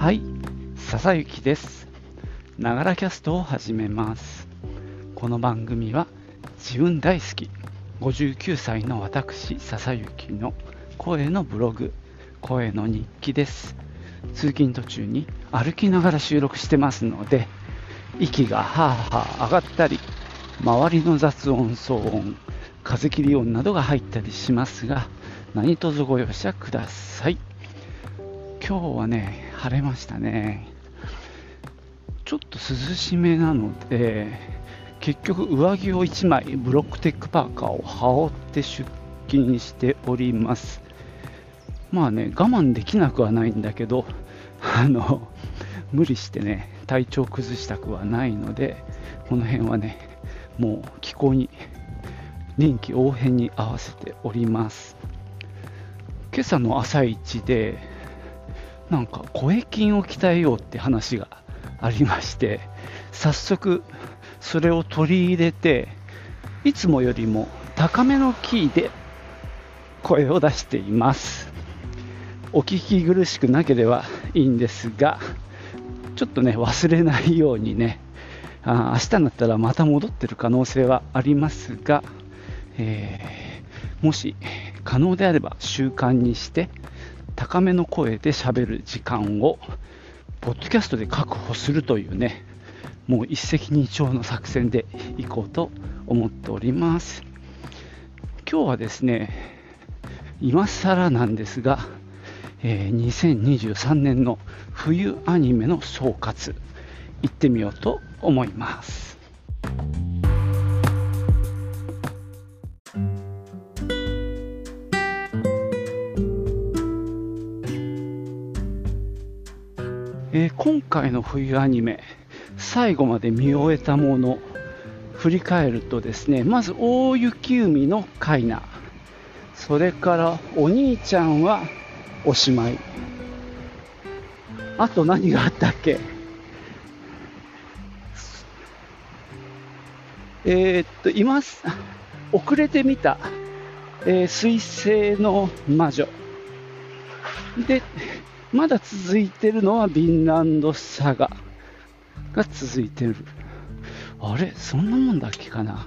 はい、笹雪です。ながらキャストを始めます。この番組は自分大好き59歳の私笹雪の声のブログ、声の日記です。通勤途中に歩きながら収録してますので、息がはあはあ上がったり、周りの雑音、騒音、風切り音などが入ったりしますが、何卒ご容赦ください。今日はね、晴れましたね。ちょっと涼しめなので、結局上着を1枚、ブロックテックパーカーを羽織って出勤しております。まあね、我慢できなくはないんだけど、あの、無理してね、体調崩したくはないので、この辺はね、もう気候に臨機応変に合わせております。今朝の朝一で、なんか声筋を鍛えようって話がありまして、早速それを取り入れて、いつもよりも高めのキーで声を出しています。お聞き苦しくなければいいんですが、ちょっとね、忘れないようにね、あ明日になったらまた戻ってる可能性はありますが、えーもし可能であれば習慣にして高めの声で喋る時間をポッドキャストで確保するというねもう一石二鳥の作戦でいこうと思っております。今日はですね今更なんですが、えー2023年の冬アニメの総括行ってみようと思います。回の冬アニメ最後まで見終えたもの振り返るとですねまず大雪海のカイナそれからお兄ちゃんはおしまい。あと何があったっけ？えーっと今遅れてみた、えー水星の魔女。でまだ続いてるのはビンランドサガが続いてる。あれ？そんなもんだっけかな？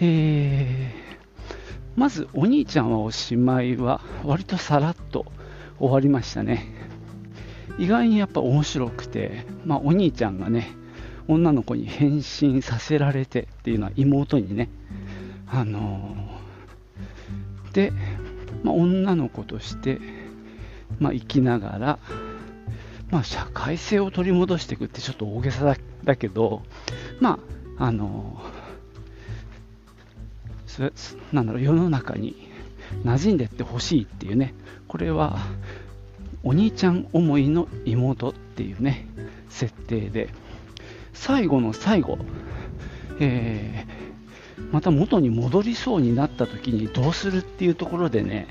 えー、まずお兄ちゃんはおしまいは割とさらっと終わりましたね。意外にやっぱ面白くて、まあお兄ちゃんがね、女の子に変身させられてっていうのは妹にね、あのーで、まあ、女の子としてまあ、生きながら、まあ、社会性を取り戻していくってちょっと大げさだけど、まあ、あのなんだろう世の中に馴染んでってほしいっていうねこれはお兄ちゃん思いの妹っていうね設定で最後の最後、えーまた元に戻りそうになった時にどうするっていうところでね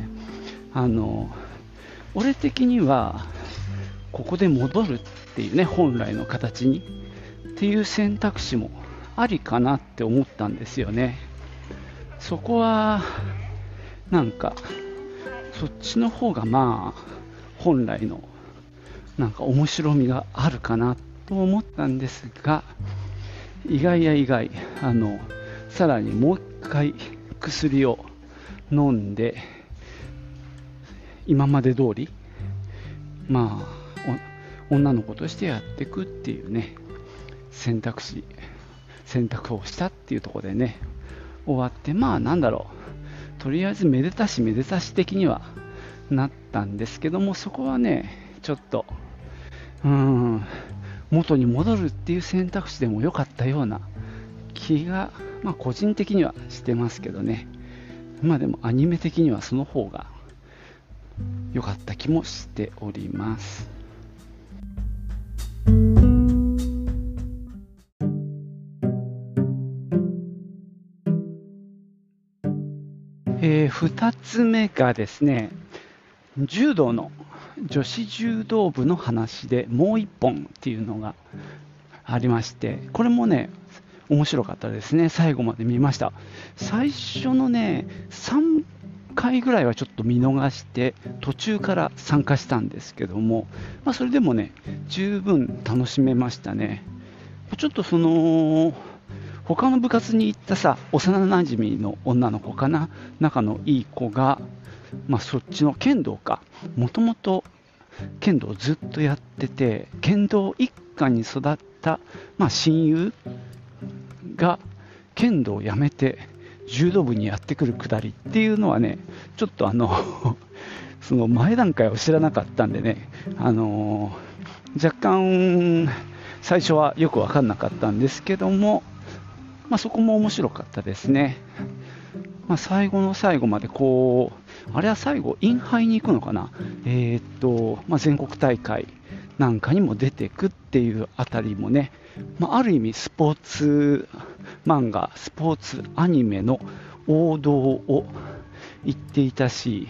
あの俺的にはここで戻るっていうね本来の形にっていう選択肢もありかなって思ったんですよね。そこはなんかそっちの方がまあ本来のなんか面白みがあるかなと思ったんですが意外や意外あのさらにもう一回薬を飲んで今まで通り、まあ、お女の子としてやっていくっていうね、選択肢、選択をしたっていうところでね、終わって、まあなんだろう、とりあえずめでたしめでたし的にはなったんですけども、そこはね、ちょっと、うーん、元に戻るっていう選択肢でも良かったような気が、まあ個人的にはしてますけどね。まあでもアニメ的にはその方が良かった気もしております。え2つ目がですね、柔道の女子柔道部の話でもう1本っていうのがありまして、これもね、面白かったですね。最後まで見ました。最初のね、3回ぐらいはちょっと見逃して途中から参加したんですけども、まあ、それでもね十分楽しめましたね。ちょっとその他の部活に行ったさ幼なじみの女の子かな仲のいい子が、まあ、そっちの剣道か。もともと剣道をずっとやってて剣道一家に育った、まあ、親友が剣道をやめて柔道部にやってくるくだりっていうのはねちょっとあの その前段階を知らなかったんでね、あの若干最初はよく分かんなかったんですけども、まあ、そこも面白かったですね。まあ、最後の最後までこう、あれは最後、インハイに行くのかな、えー、っとまあ、全国大会なんかにも出てくっていうあたりもね、まあ、ある意味スポーツ漫画、スポーツアニメの王道を言っていたし、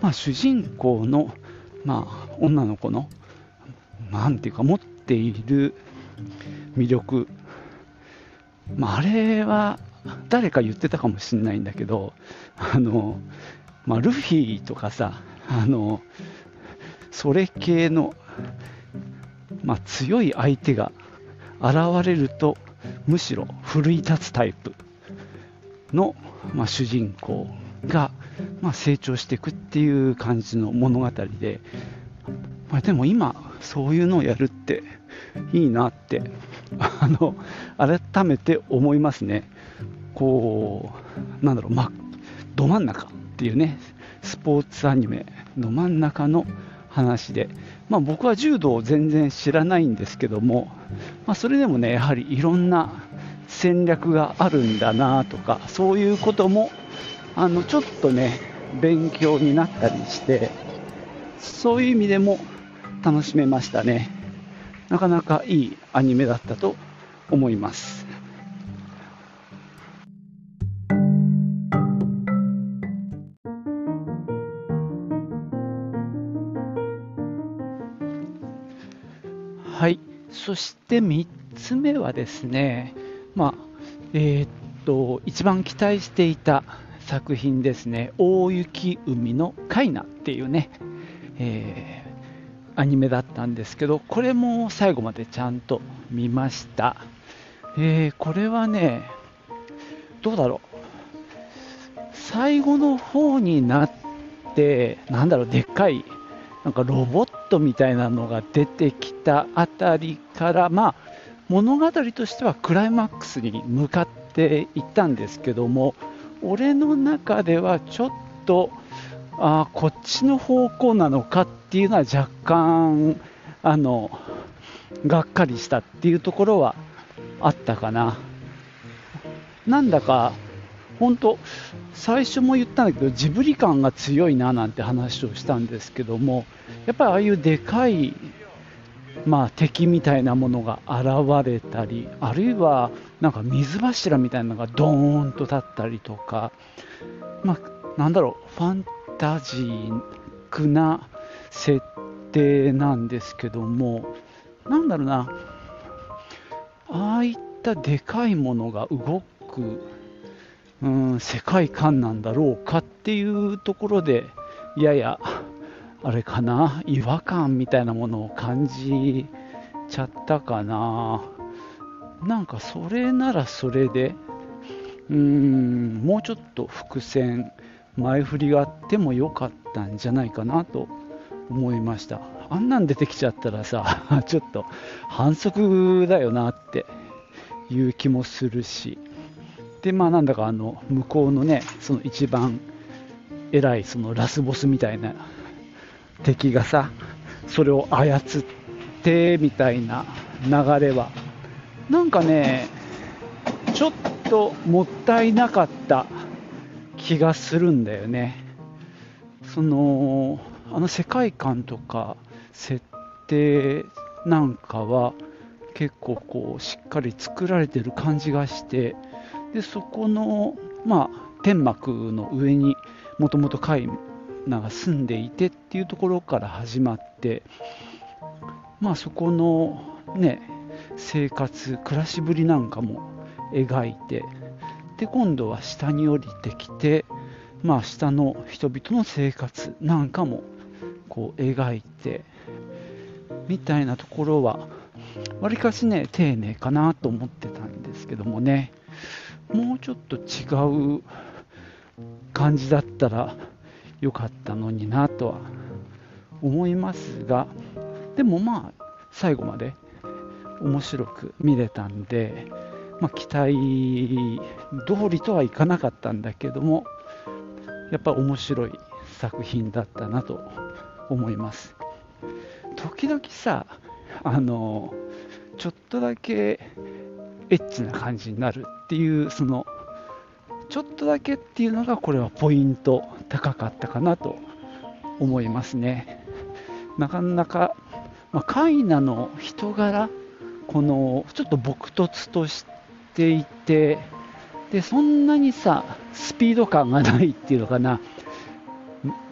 まあ、主人公の、まあ、女の子の、なんていうか、持っている魅力、まあ、あれは誰か言ってたかもしれないんだけど、あのまあ、ルフィとかさ、あのそれ系の、まあ、強い相手が現れるとむしろ奮い立つタイプの、まあ、主人公が、まあ、成長していくっていう感じの物語で、まあ、でも今そういうのをやるっていいなってあの改めて思いますね。こうなんだろう、ま、ど真ん中っていうねスポーツアニメの真ん中の話で、まあ、僕は柔道を全然知らないんですけども、まあ、それでもねやはりいろんな戦略があるんだなとかそういうこともあのちょっとね勉強になったりしてそういう意味でも楽しめましたね。なかなかいいアニメだったと思います。そして3つ目はですね、まあえー、っと一番期待していた作品ですね、大雪海のカイナっていうね、えー、アニメだったんですけど、これも最後までちゃんと見ました。えー、これはね、どうだろう、最後の方になって、なんだろう、でっかい、なんかロボットみたいなのが出てきたあたりから、まあ、物語としてはクライマックスに向かっていったんですけども、俺の中ではちょっとあこっちの方向なのかっていうのは若干あのがっかりしたっていうところはあったかな。なんだか本当最初も言ったんだけどジブリ感が強いななんて話をしたんですけどもやっぱりああいうでかいまあ、敵みたいなものが現れたりあるいはなんか水柱みたいなのがドーンと立ったりとか、まあ、なんだろうファンタジークな設定なんですけどもなんだろうなああいったでかいものが動く、うん、世界観なんだろうかっていうところでややあれかな、違和感みたいなものを感じちゃったかな。なんかそれならそれで、うーん、もうちょっと伏線、前振りがあってもよかったんじゃないかなと思いました。あんなん出てきちゃったらさ、ちょっと反則だよなっていう気もするし、で、まあなんだかあの、向こうのね、その一番偉いそのラスボスみたいな敵がさそれを操ってみたいな流れは。なんかねちょっともったいなかった気がするんだよね。そのあの世界観とか設定なんかは結構こうしっかり作られてる感じがしてでそこのまあ天幕の上にもともとナが住んでいてっていうところから始まってまあそこのね生活暮らしぶりなんかも描いてで今度は下に降りてきてまあ、下の人々の生活なんかもこう描いてみたいなところはわりかしね丁寧かなと思ってたんですけどもね。もうちょっと違う感じだったらよかったのになとは思いますがでもまあ最後まで面白く見れたんで、まあ、期待通りとはいかなかったんだけどもやっぱ面白い作品だったなと思います。時々さあのちょっとだけエッチな感じになるっていうそのちょっとだけっていうのがこれはポイント高かったかなと思いますね。なかなか、まあ、カイナの人柄このちょっと朴突としていてでそんなにさスピード感がないっていうのかな。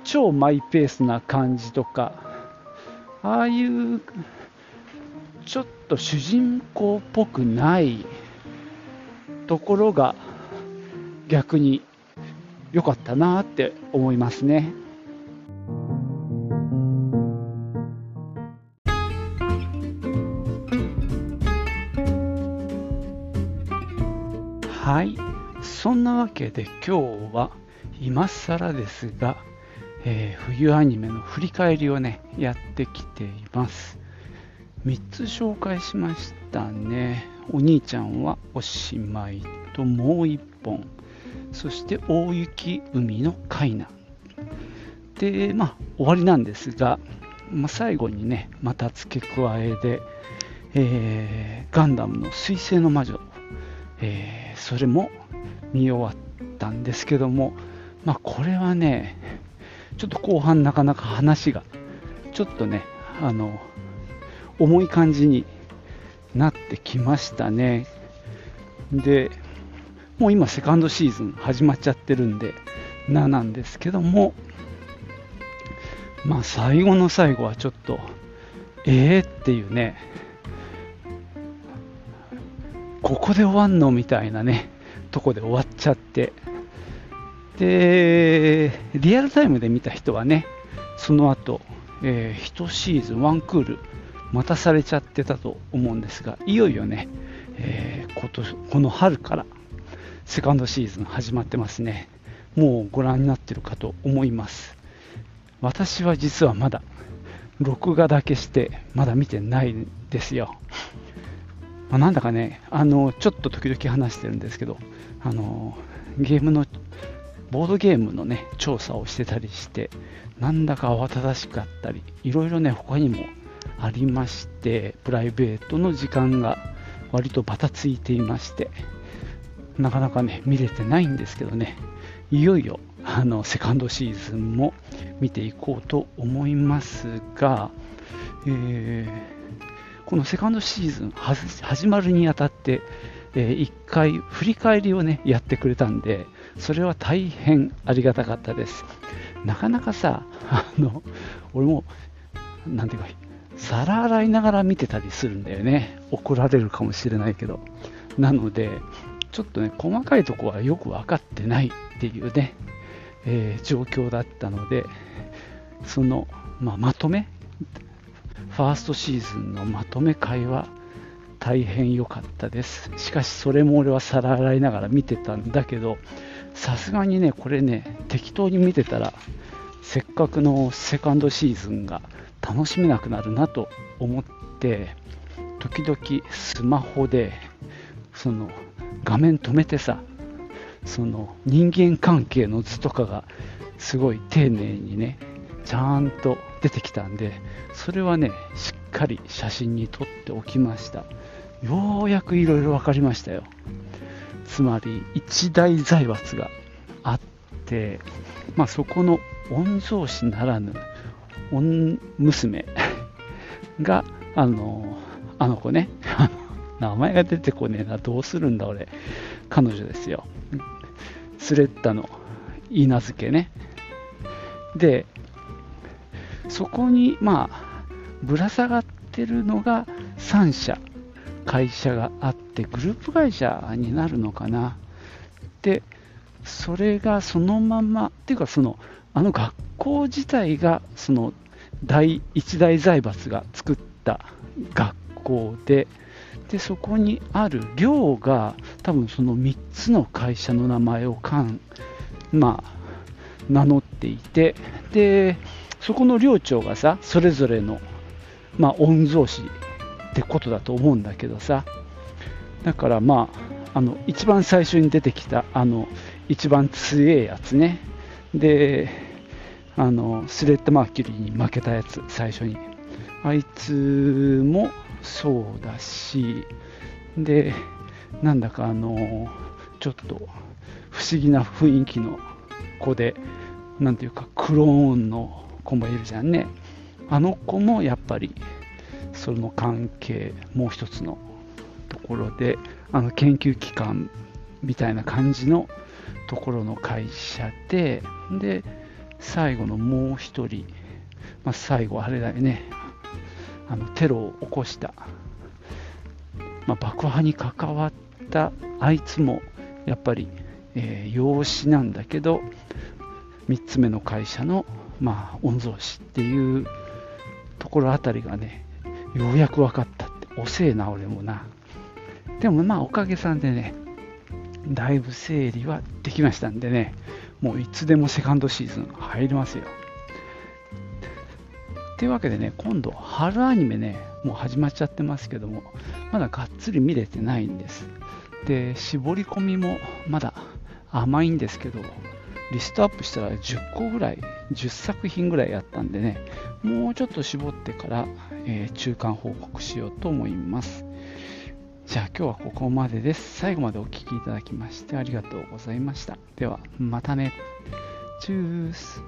超マイペースな感じとかああいうちょっと主人公っぽくないところが逆に良かったなって思いますね。はい、そんなわけで今日は今更ですが、えー、冬アニメの振り返りをねやってきています。3つ紹介しましたね。お兄ちゃんはおしまいともう1本。そして大雪海の海南。で、まあ終わりなんですが、まあ、最後にね、また付け加えで、えー、ガンダムの水星の魔女、えー、それも見終わったんですけども、まあ、これはね、ちょっと後半なかなか話が、ちょっとね、あの、重い感じになってきましたね。で、もう今セカンドシーズン始まっちゃってるんで、ななんですけども、まあ最後の最後はちょっと、ええー、っていうね、ここで終わんのみたいなね、とこで終わっちゃって、で、リアルタイムで見た人はね、その後、えー、1シーズン、1クール待たされちゃってたと思うんですが、いよいよね、えー、今年この春からセカンドシーズン始まってますね。もうご覧になってるかと思います。私は実はまだ録画だけしてまだ見てないんですよ。まあ、なんだかね、あのちょっと時々話してるんですけど、あのゲームのボードゲームのね調査をしてたりして、なんだか慌ただしかったり、いろいろね他にもありまして、プライベートの時間が割とバタついていまして、なかなかね、見れてないんですけどね、いよいよあのセカンドシーズンも見ていこうと思いますが、えー、このセカンドシーズン始まるにあたって、えー、1回振り返りをね、やってくれたんで、それは大変ありがたかったです。なかなかさ、あの、俺も、なんていうか、皿洗いながら見てたりするんだよね。怒られるかもしれないけど。なので、ちょっとね、細かいとこはよく分かってないっていうね、えー、状況だったので、その、まあ、まとめ、ファーストシーズンのまとめ会は大変良かったです。しかし、それも俺は皿洗いながら見てたんだけど、さすがにね、これね、適当に見てたら、せっかくのセカンドシーズンが楽しめなくなるなと思って時々スマホでその画面止めてさその人間関係の図とかがすごい丁寧にねちゃんと出てきたんでそれはねしっかり写真に撮っておきました。ようやくいろいろ分かりましたよ。つまり一大財閥があって、まあ、そこの御曹司ならぬ娘が、あの、あの子ね、名前が出てこねえな、どうするんだ俺、彼女ですよ。スレッタの稲付けね。で、そこに、まあ、ぶら下がってるのが3社、会社があって、グループ会社になるのかな。で、それがそのままっていうかそのあの学校自体がその大一大財閥が作った学校ででそこにある寮が多分その3つの会社の名前をかん、まあ、名乗っていてでそこの寮長がさそれぞれの、まあ、御曹司ってことだと思うんだけどさだからまああの一番最初に出てきたあの一番強いやつね。であのスレッドマーキュリーに負けたやつ最初に。あいつもそうだしでなんだかあのちょっと不思議な雰囲気の子でなんていうかクローンの子もいるじゃんね。あの子もやっぱりその関係もう一つのところであの研究機関みたいな感じのところの会社でで最後のもう一人、まあ、最後あれだよね。あのテロを起こした、まあ、爆破に関わったあいつもやっぱり、えー、養子なんだけど3つ目の会社の、まあ、御曹司っていうところあたりがねようやく分かったって。遅えな俺もな。でもまあおかげさんでねだいぶ整理はできましたんでね。もういつでもセカンドシーズン入りますよ。というわけでね今度春アニメねもう始まっちゃってますけどもまだがっつり見れてないんです。で絞り込みもまだ甘いんですけどリストアップしたら10個ぐらい10作品ぐらいやったんでねもうちょっと絞ってから、えー、中間報告しようと思います。じゃあ今日はここまでです。最後までお聴きいただきましてありがとうございました。ではまたね。チュース。